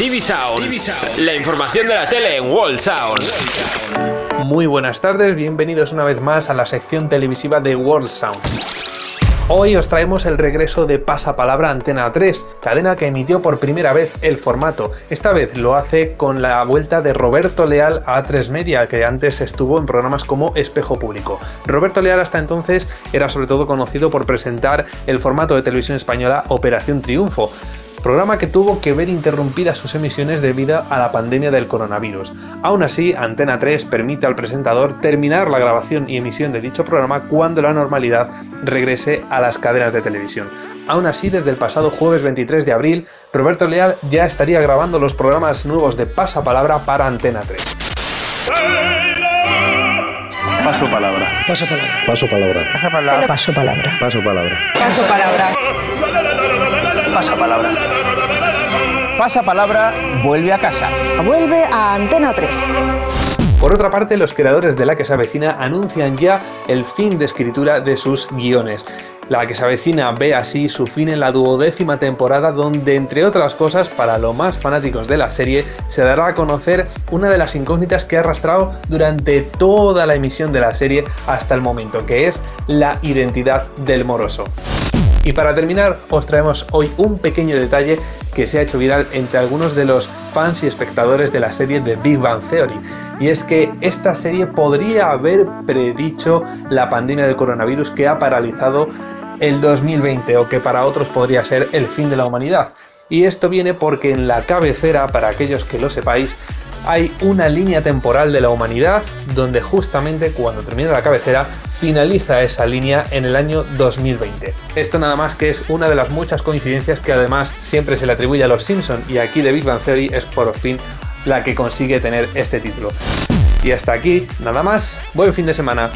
TV Sound. La información de la tele en Wall Sound. Muy buenas tardes, bienvenidos una vez más a la sección televisiva de World Sound. Hoy os traemos el regreso de Pasapalabra Antena 3, cadena que emitió por primera vez el formato. Esta vez lo hace con la vuelta de Roberto Leal a A3 Media, que antes estuvo en programas como Espejo Público. Roberto Leal hasta entonces era sobre todo conocido por presentar el formato de televisión española Operación Triunfo, programa que tuvo que ver interrumpidas sus emisiones debido a la pandemia del coronavirus. Aún así, Antena 3 permite al presentador terminar la grabación y emisión de dicho programa cuando la normalidad regrese a las cadenas de televisión. Aún así, desde el pasado jueves 23 de abril, Roberto Leal ya estaría grabando los programas nuevos de Pasapalabra para Antena 3. Paso palabra. Paso palabra. Paso palabra. Paso palabra. Paso palabra. Paso palabra. Paso palabra. Pasa palabra. Pasa palabra, vuelve a casa. Vuelve a Antena 3. Por otra parte, los creadores de La que se avecina anuncian ya el fin de escritura de sus guiones. La que se avecina ve así su fin en la duodécima temporada donde, entre otras cosas, para los más fanáticos de la serie, se dará a conocer una de las incógnitas que ha arrastrado durante toda la emisión de la serie hasta el momento, que es la identidad del moroso. Y para terminar, os traemos hoy un pequeño detalle que se ha hecho viral entre algunos de los fans y espectadores de la serie de Big Bang Theory. Y es que esta serie podría haber predicho la pandemia del coronavirus que ha paralizado el 2020 o que para otros podría ser el fin de la humanidad. Y esto viene porque en la cabecera, para aquellos que lo sepáis, hay una línea temporal de la humanidad donde justamente cuando termina la cabecera finaliza esa línea en el año 2020. Esto nada más que es una de las muchas coincidencias que además siempre se le atribuye a los Simpson y aquí de Big Bang Theory es por fin la que consigue tener este título. Y hasta aquí, nada más, buen fin de semana.